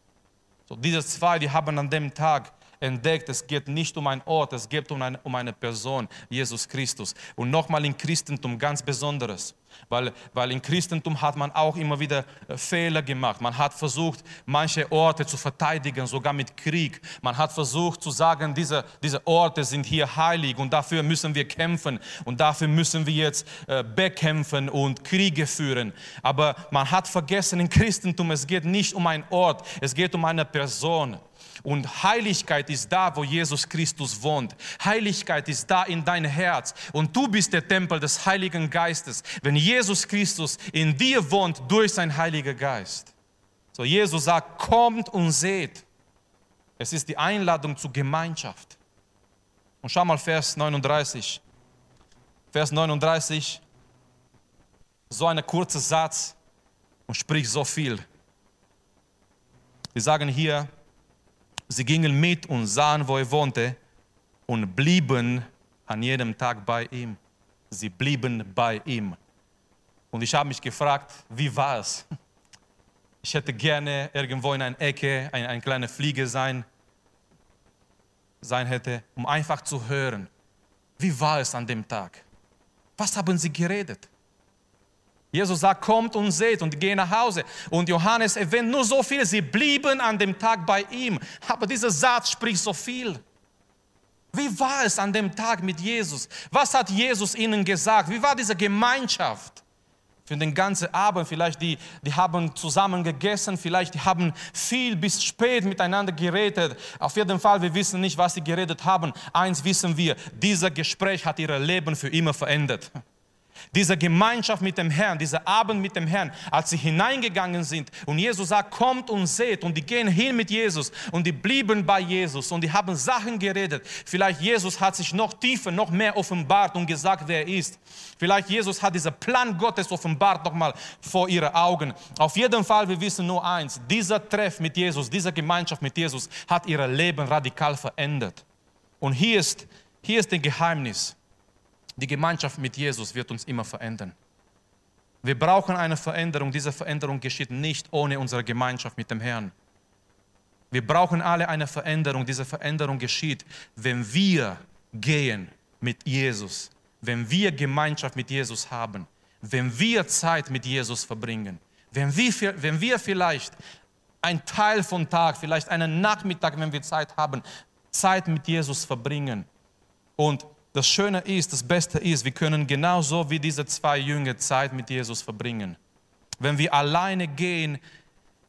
S2: So diese zwei, die haben an dem Tag entdeckt, es geht nicht um einen Ort, es geht um eine, um eine Person, Jesus Christus. Und nochmal im Christentum ganz Besonderes. Weil, weil im Christentum hat man auch immer wieder äh, Fehler gemacht. Man hat versucht, manche Orte zu verteidigen, sogar mit Krieg. Man hat versucht zu sagen, diese, diese Orte sind hier heilig und dafür müssen wir kämpfen und dafür müssen wir jetzt äh, bekämpfen und Kriege führen. Aber man hat vergessen, im Christentum, es geht nicht um einen Ort, es geht um eine Person. Und Heiligkeit ist da, wo Jesus Christus wohnt. Heiligkeit ist da in dein Herz. Und du bist der Tempel des Heiligen Geistes, wenn Jesus Christus in dir wohnt durch sein Heiliger Geist. So Jesus sagt, kommt und seht. Es ist die Einladung zur Gemeinschaft. Und schau mal Vers 39. Vers 39, so ein kurzer Satz und spricht so viel. Wir sagen hier, Sie gingen mit und sahen, wo er wohnte und blieben an jedem Tag bei ihm. Sie blieben bei ihm. Und ich habe mich gefragt, wie war es? Ich hätte gerne irgendwo in einer Ecke ein, ein kleiner Fliege sein, sein hätte, um einfach zu hören, wie war es an dem Tag? Was haben sie geredet? Jesus sagt, kommt und seht und geh nach Hause. Und Johannes erwähnt nur so viel, sie blieben an dem Tag bei ihm. Aber dieser Satz spricht so viel. Wie war es an dem Tag mit Jesus? Was hat Jesus ihnen gesagt? Wie war diese Gemeinschaft? Für den ganzen Abend, vielleicht die, die haben zusammen gegessen, vielleicht die haben viel bis spät miteinander geredet. Auf jeden Fall, wir wissen nicht, was sie geredet haben. Eins wissen wir, dieser Gespräch hat ihr Leben für immer verändert. Diese Gemeinschaft mit dem Herrn, dieser Abend mit dem Herrn, als sie hineingegangen sind und Jesus sagt, kommt und seht und die gehen hin mit Jesus und die blieben bei Jesus und die haben Sachen geredet. Vielleicht Jesus hat sich noch tiefer, noch mehr offenbart und gesagt, wer er ist. Vielleicht Jesus hat diesen Plan Gottes offenbart nochmal vor ihren Augen. Auf jeden Fall, wir wissen nur eins, dieser Treff mit Jesus, diese Gemeinschaft mit Jesus hat ihr Leben radikal verändert. Und hier ist, hier ist das Geheimnis. Die Gemeinschaft mit Jesus wird uns immer verändern. Wir brauchen eine Veränderung. Diese Veränderung geschieht nicht ohne unsere Gemeinschaft mit dem Herrn. Wir brauchen alle eine Veränderung. Diese Veränderung geschieht, wenn wir gehen mit Jesus, wenn wir Gemeinschaft mit Jesus haben, wenn wir Zeit mit Jesus verbringen, wenn wir, wenn wir vielleicht ein Teil von Tag, vielleicht einen Nachmittag, wenn wir Zeit haben, Zeit mit Jesus verbringen und das Schöne ist, das Beste ist, wir können genauso wie diese zwei Jünger Zeit mit Jesus verbringen. Wenn wir alleine gehen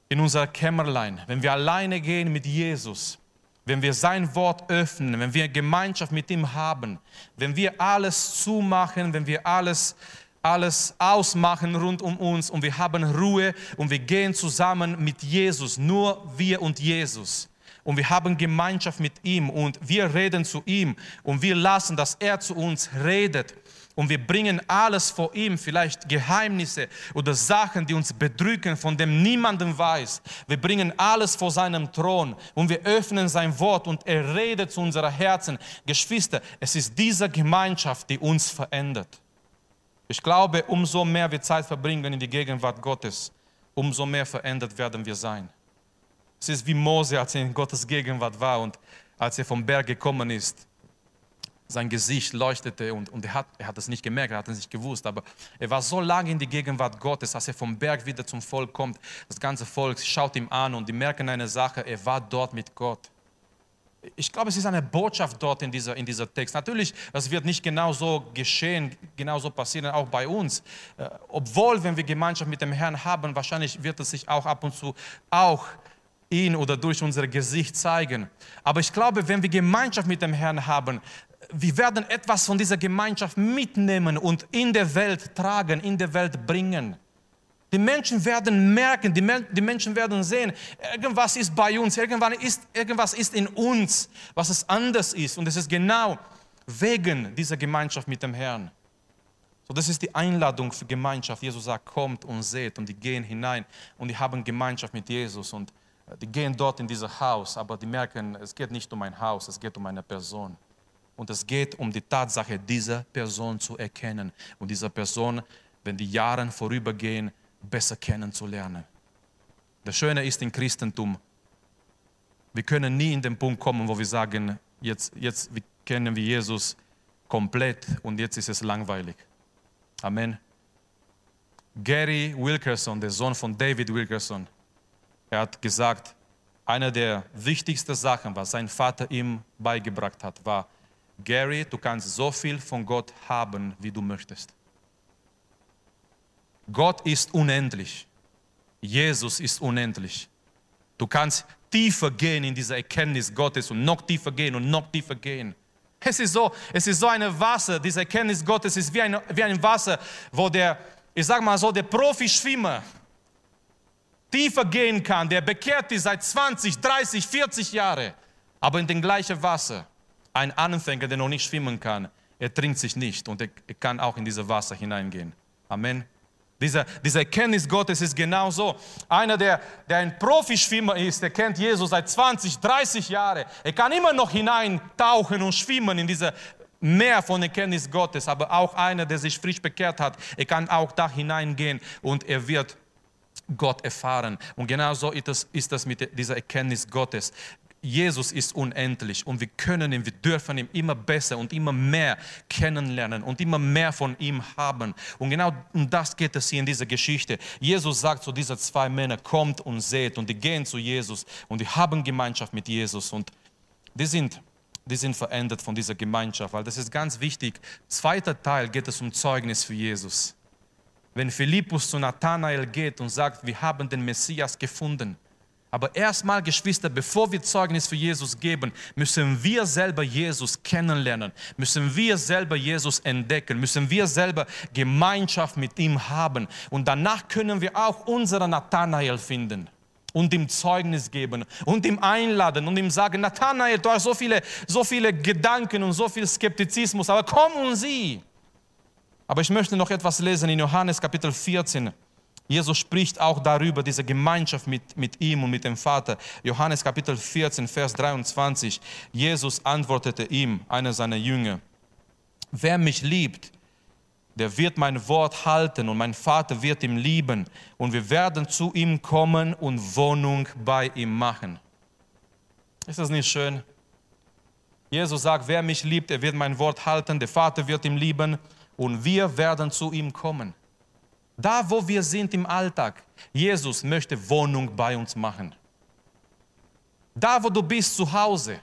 S2: in unser Kämmerlein, wenn wir alleine gehen mit Jesus, wenn wir sein Wort öffnen, wenn wir Gemeinschaft mit ihm haben, wenn wir alles zumachen, wenn wir alles alles ausmachen rund um uns und wir haben Ruhe und wir gehen zusammen mit Jesus, nur wir und Jesus und wir haben Gemeinschaft mit ihm und wir reden zu ihm und wir lassen, dass er zu uns redet. Und wir bringen alles vor ihm, vielleicht Geheimnisse oder Sachen, die uns bedrücken, von dem niemanden weiß. Wir bringen alles vor seinem Thron und wir öffnen sein Wort und er redet zu unseren Herzen. Geschwister, es ist diese Gemeinschaft, die uns verändert. Ich glaube, umso mehr wir Zeit verbringen in die Gegenwart Gottes, umso mehr verändert werden wir sein. Es ist wie Mose, als er in Gottes Gegenwart war und als er vom Berg gekommen ist. Sein Gesicht leuchtete und, und er, hat, er hat es nicht gemerkt, er hat es nicht gewusst, aber er war so lange in die Gegenwart Gottes, als er vom Berg wieder zum Volk kommt. Das ganze Volk schaut ihm an und die merken eine Sache, er war dort mit Gott. Ich glaube, es ist eine Botschaft dort in dieser, in dieser Text. Natürlich, das wird nicht genau so geschehen, genau so passieren, auch bei uns. Äh, obwohl, wenn wir Gemeinschaft mit dem Herrn haben, wahrscheinlich wird es sich auch ab und zu auch ihn oder durch unser Gesicht zeigen. Aber ich glaube, wenn wir Gemeinschaft mit dem Herrn haben, wir werden etwas von dieser Gemeinschaft mitnehmen und in der Welt tragen, in der Welt bringen. Die Menschen werden merken, die, Men die, Menschen werden sehen, irgendwas ist bei uns, irgendwann ist, irgendwas ist in uns, was es anders ist. Und es ist genau wegen dieser Gemeinschaft mit dem Herrn. So, das ist die Einladung für Gemeinschaft. Jesus sagt, kommt und seht. Und die gehen hinein und die haben Gemeinschaft mit Jesus. Und die gehen dort in dieses Haus, aber die merken, es geht nicht um ein Haus, es geht um eine Person. Und es geht um die Tatsache, diese Person zu erkennen und diese Person, wenn die Jahre vorübergehen, besser kennenzulernen. Das Schöne ist im Christentum, Wir können nie in den Punkt kommen, wo wir sagen, jetzt, jetzt kennen wir Jesus komplett und jetzt ist es langweilig. Amen. Gary Wilkerson, der Sohn von David Wilkerson, er hat gesagt, eine der wichtigsten Sachen, was sein Vater ihm beigebracht hat, war, Gary, du kannst so viel von Gott haben, wie du möchtest. Gott ist unendlich. Jesus ist unendlich. Du kannst tiefer gehen in diese Erkenntnis Gottes und noch tiefer gehen und noch tiefer gehen. Es ist so, es ist so eine Wasser, diese Erkenntnis Gottes ist wie ein, wie ein Wasser, wo der, ich sag mal so, der Profi-Schwimmer tiefer gehen kann, der bekehrt ist seit 20, 30, 40 Jahren, aber in dem gleichen Wasser. Ein Anfänger, der noch nicht schwimmen kann, er trinkt sich nicht und er kann auch in dieses Wasser hineingehen. Amen. Diese, diese Erkenntnis Gottes ist genau so. Einer, der, der ein Profischwimmer ist, der kennt Jesus seit 20, 30 Jahren. Er kann immer noch hineintauchen und schwimmen in diese Meer von Erkenntnis Gottes. Aber auch einer, der sich frisch bekehrt hat, er kann auch da hineingehen und er wird Gott erfahren. Und genau so ist das, mit dieser Erkenntnis Gottes. Jesus ist unendlich und wir können ihn, wir dürfen ihn immer besser und immer mehr kennenlernen und immer mehr von ihm haben. Und genau um das geht es hier in dieser Geschichte. Jesus sagt zu diesen zwei Männern, kommt und seht und die gehen zu Jesus und die haben Gemeinschaft mit Jesus und die sind, die sind verändert von dieser Gemeinschaft, weil das ist ganz wichtig. Zweiter Teil geht es um Zeugnis für Jesus. Wenn Philippus zu Nathanael geht und sagt, wir haben den Messias gefunden, aber erstmal, Geschwister, bevor wir Zeugnis für Jesus geben, müssen wir selber Jesus kennenlernen, müssen wir selber Jesus entdecken, müssen wir selber Gemeinschaft mit ihm haben. Und danach können wir auch unseren Nathanael finden und ihm Zeugnis geben und ihm einladen und ihm sagen, Nathanael, du hast so viele, so viele Gedanken und so viel Skeptizismus, aber komm und sieh. Aber ich möchte noch etwas lesen in Johannes Kapitel 14. Jesus spricht auch darüber, diese Gemeinschaft mit, mit ihm und mit dem Vater. Johannes Kapitel 14, Vers 23. Jesus antwortete ihm, einer seiner Jünger, wer mich liebt, der wird mein Wort halten und mein Vater wird ihm lieben und wir werden zu ihm kommen und Wohnung bei ihm machen. Ist das nicht schön? Jesus sagt, wer mich liebt, er wird mein Wort halten, der Vater wird ihm lieben und wir werden zu ihm kommen. Da, wo wir sind im Alltag, Jesus möchte Wohnung bei uns machen. Da, wo du bist zu Hause,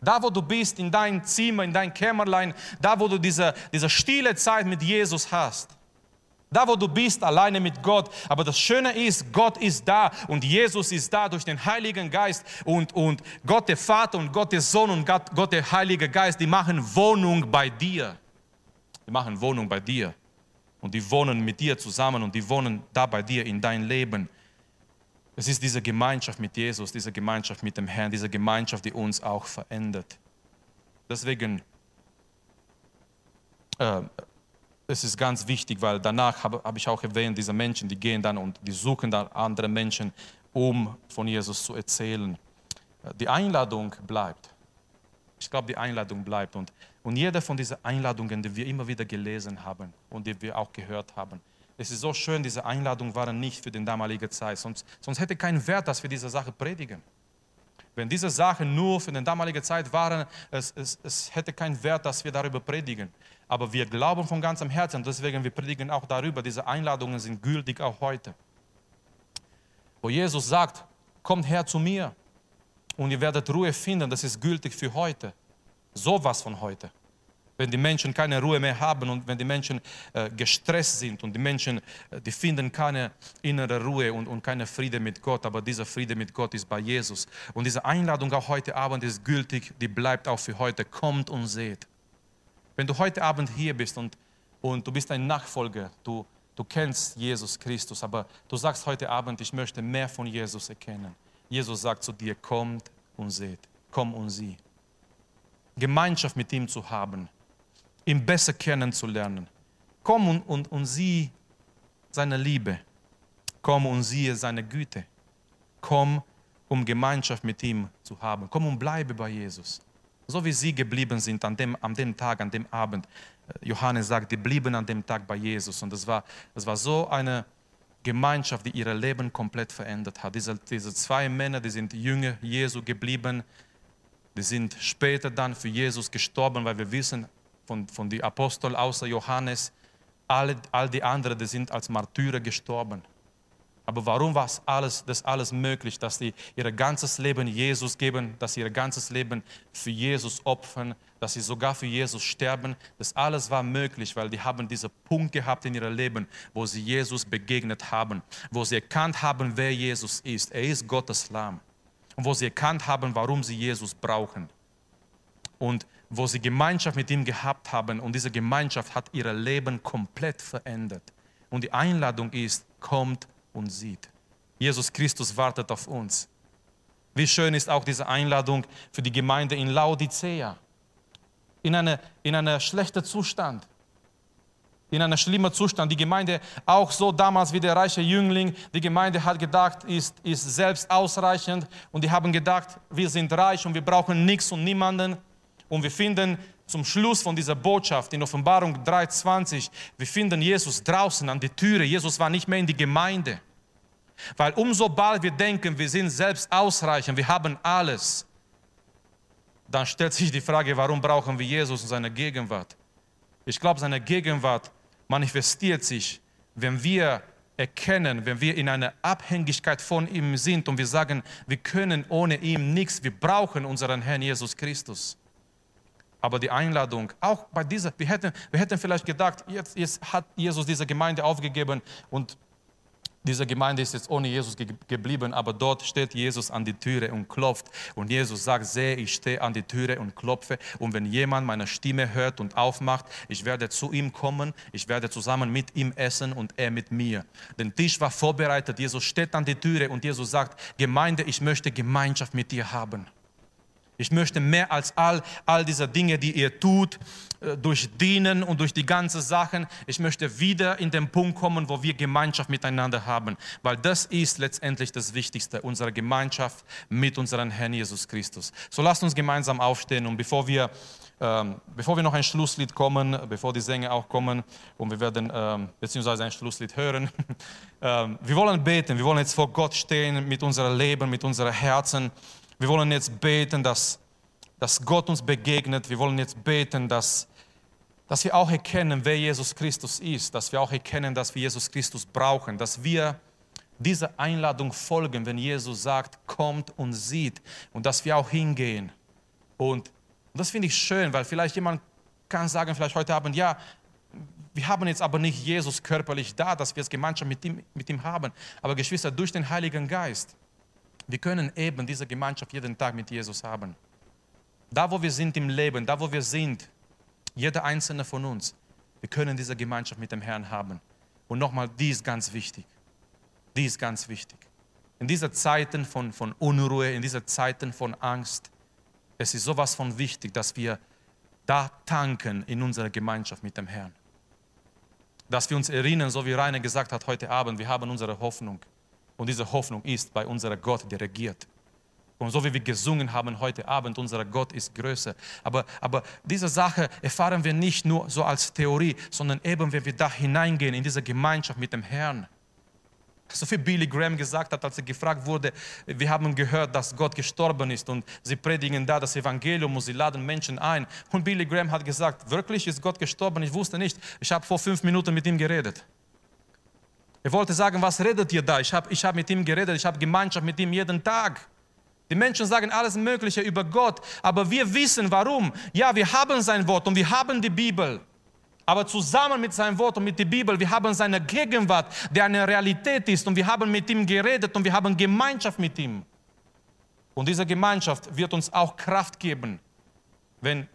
S2: da, wo du bist in dein Zimmer, in dein Kämmerlein, da, wo du diese, diese stille Zeit mit Jesus hast, da, wo du bist, alleine mit Gott. Aber das Schöne ist, Gott ist da und Jesus ist da durch den Heiligen Geist und, und Gott der Vater und Gott der Sohn und Gott, Gott der Heilige Geist, die machen Wohnung bei dir. Die machen Wohnung bei dir und die wohnen mit dir zusammen und die wohnen da bei dir in dein Leben. Es ist diese Gemeinschaft mit Jesus, diese Gemeinschaft mit dem Herrn, diese Gemeinschaft, die uns auch verändert. Deswegen äh, es ist ganz wichtig, weil danach habe, habe ich auch erwähnt, diese Menschen, die gehen dann und die suchen dann andere Menschen, um von Jesus zu erzählen. Die Einladung bleibt. Ich glaube, die Einladung bleibt. Und, und jede von diesen Einladungen, die wir immer wieder gelesen haben und die wir auch gehört haben, es ist so schön, diese Einladungen waren nicht für die damalige Zeit. Sonst, sonst hätte keinen Wert, dass wir diese Sache predigen. Wenn diese Sachen nur für die damalige Zeit waren, es, es, es hätte keinen Wert, dass wir darüber predigen. Aber wir glauben von ganzem Herzen, deswegen wir predigen auch darüber. Diese Einladungen sind gültig auch heute. Wo Jesus sagt, kommt her zu mir und ihr werdet Ruhe finden, das ist gültig für heute. Sowas von heute. Wenn die Menschen keine Ruhe mehr haben und wenn die Menschen äh, gestresst sind und die Menschen, äh, die finden keine innere Ruhe und, und keine Friede mit Gott, aber dieser Friede mit Gott ist bei Jesus. Und diese Einladung auch heute Abend ist gültig, die bleibt auch für heute. Kommt und seht. Wenn du heute Abend hier bist und, und du bist ein Nachfolger, du, du kennst Jesus Christus, aber du sagst heute Abend, ich möchte mehr von Jesus erkennen Jesus sagt zu dir, kommt und seht, komm und sieh. Gemeinschaft mit ihm zu haben, ihn besser kennenzulernen. Komm und, und, und sieh seine Liebe. Komm und siehe seine Güte. Komm, um Gemeinschaft mit ihm zu haben. Komm und bleibe bei Jesus. So wie sie geblieben sind an dem, an dem Tag, an dem Abend. Johannes sagt, die blieben an dem Tag bei Jesus. Und das war, war so eine Gemeinschaft, die ihr Leben komplett verändert hat. Diese, diese zwei Männer, die sind Jünger Jesu geblieben, die sind später dann für Jesus gestorben, weil wir wissen von, von den Aposteln außer Johannes, alle, all die anderen, die sind als Martyrer gestorben. Aber warum war alles, das alles möglich, dass sie ihr ganzes Leben Jesus geben, dass sie ihr ganzes Leben für Jesus opfern, dass sie sogar für Jesus sterben? Das alles war möglich, weil die haben diesen Punkt gehabt in ihrem Leben, wo sie Jesus begegnet haben, wo sie erkannt haben, wer Jesus ist. Er ist Gottes Lamm. Und wo sie erkannt haben, warum sie Jesus brauchen. Und wo sie Gemeinschaft mit ihm gehabt haben. Und diese Gemeinschaft hat ihr Leben komplett verändert. Und die Einladung ist, kommt und sieht. Jesus Christus wartet auf uns. Wie schön ist auch diese Einladung für die Gemeinde in Laodicea. In einem in eine schlechten Zustand. In einem schlimmen Zustand. Die Gemeinde auch so damals wie der reiche Jüngling. Die Gemeinde hat gedacht, ist, ist selbst ausreichend. Und die haben gedacht, wir sind reich und wir brauchen nichts und niemanden. Und wir finden zum Schluss von dieser Botschaft in Offenbarung 3,20, wir finden Jesus draußen an die Türe. Jesus war nicht mehr in die Gemeinde. Weil umso bald wir denken, wir sind selbst ausreichend, wir haben alles, dann stellt sich die Frage, warum brauchen wir Jesus und seine Gegenwart? Ich glaube, seine Gegenwart manifestiert sich, wenn wir erkennen, wenn wir in einer Abhängigkeit von ihm sind und wir sagen, wir können ohne ihn nichts, wir brauchen unseren Herrn Jesus Christus. Aber die Einladung, auch bei dieser, wir hätten, wir hätten vielleicht gedacht, jetzt, jetzt hat Jesus diese Gemeinde aufgegeben und diese Gemeinde ist jetzt ohne Jesus ge geblieben, aber dort steht Jesus an die Türe und klopft. Und Jesus sagt, sehe, ich stehe an die Türe und klopfe. Und wenn jemand meine Stimme hört und aufmacht, ich werde zu ihm kommen, ich werde zusammen mit ihm essen und er mit mir. Der Tisch war vorbereitet, Jesus steht an die Türe und Jesus sagt, Gemeinde, ich möchte Gemeinschaft mit dir haben. Ich möchte mehr als all, all diese Dinge, die ihr tut, äh, durch Dienen und durch die ganzen Sachen. Ich möchte wieder in den Punkt kommen, wo wir Gemeinschaft miteinander haben, weil das ist letztendlich das Wichtigste, unsere Gemeinschaft mit unserem Herrn Jesus Christus. So lasst uns gemeinsam aufstehen und bevor wir, ähm, bevor wir noch ein Schlusslied kommen, bevor die Sänger auch kommen und wir werden ähm, beziehungsweise ein Schlusslied hören, ähm, wir wollen beten, wir wollen jetzt vor Gott stehen mit unserem Leben, mit unserem Herzen. Wir wollen jetzt beten, dass, dass Gott uns begegnet. Wir wollen jetzt beten, dass, dass wir auch erkennen, wer Jesus Christus ist, dass wir auch erkennen, dass wir Jesus Christus brauchen, dass wir dieser Einladung folgen, wenn Jesus sagt, kommt und sieht und dass wir auch hingehen. Und, und das finde ich schön, weil vielleicht jemand kann sagen, vielleicht heute Abend, ja, wir haben jetzt aber nicht Jesus körperlich da, dass wir es Gemeinschaft mit ihm, mit ihm haben, aber Geschwister, durch den Heiligen Geist wir können eben diese Gemeinschaft jeden Tag mit Jesus haben. Da, wo wir sind im Leben, da, wo wir sind, jeder einzelne von uns, wir können diese Gemeinschaft mit dem Herrn haben. Und nochmal, die ist ganz wichtig. Die ist ganz wichtig. In diesen Zeiten von, von Unruhe, in diesen Zeiten von Angst, es ist sowas von wichtig, dass wir da tanken in unserer Gemeinschaft mit dem Herrn. Dass wir uns erinnern, so wie Rainer gesagt hat heute Abend, wir haben unsere Hoffnung. Und diese Hoffnung ist bei unserem Gott, der regiert. Und so wie wir gesungen haben heute Abend, unser Gott ist größer. Aber, aber diese Sache erfahren wir nicht nur so als Theorie, sondern eben, wenn wir da hineingehen in diese Gemeinschaft mit dem Herrn. So wie Billy Graham gesagt hat, als er gefragt wurde, wir haben gehört, dass Gott gestorben ist und sie predigen da das Evangelium und sie laden Menschen ein. Und Billy Graham hat gesagt, wirklich ist Gott gestorben? Ich wusste nicht. Ich habe vor fünf Minuten mit ihm geredet. Er wollte sagen, was redet ihr da? Ich habe ich hab mit ihm geredet, ich habe Gemeinschaft mit ihm jeden Tag. Die Menschen sagen alles Mögliche über Gott, aber wir wissen warum. Ja, wir haben sein Wort und wir haben die Bibel. Aber zusammen mit seinem Wort und mit der Bibel, wir haben seine Gegenwart, der eine Realität ist und wir haben mit ihm geredet und wir haben Gemeinschaft mit ihm. Und diese Gemeinschaft wird uns auch Kraft geben, wenn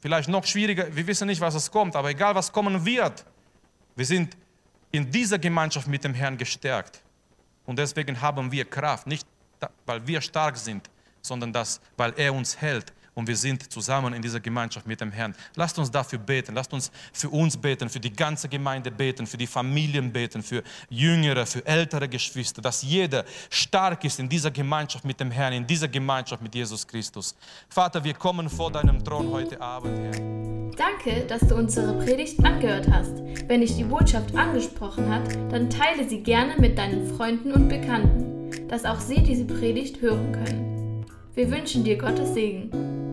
S2: vielleicht noch schwieriger, wir wissen nicht, was es kommt, aber egal was kommen wird, wir sind in dieser Gemeinschaft mit dem Herrn gestärkt. Und deswegen haben wir Kraft, nicht weil wir stark sind, sondern das, weil er uns hält und wir sind zusammen in dieser Gemeinschaft mit dem Herrn. Lasst uns dafür beten, lasst uns für uns beten, für die ganze Gemeinde beten, für die Familien beten, für Jüngere, für ältere Geschwister, dass jeder stark ist in dieser Gemeinschaft mit dem Herrn, in dieser Gemeinschaft mit Jesus Christus. Vater, wir kommen vor deinem Thron heute Abend, Herr.
S1: Danke, dass du unsere Predigt angehört hast. Wenn dich die Botschaft angesprochen hat, dann teile sie gerne mit deinen Freunden und Bekannten, dass auch sie diese Predigt hören können. Wir wünschen dir Gottes Segen.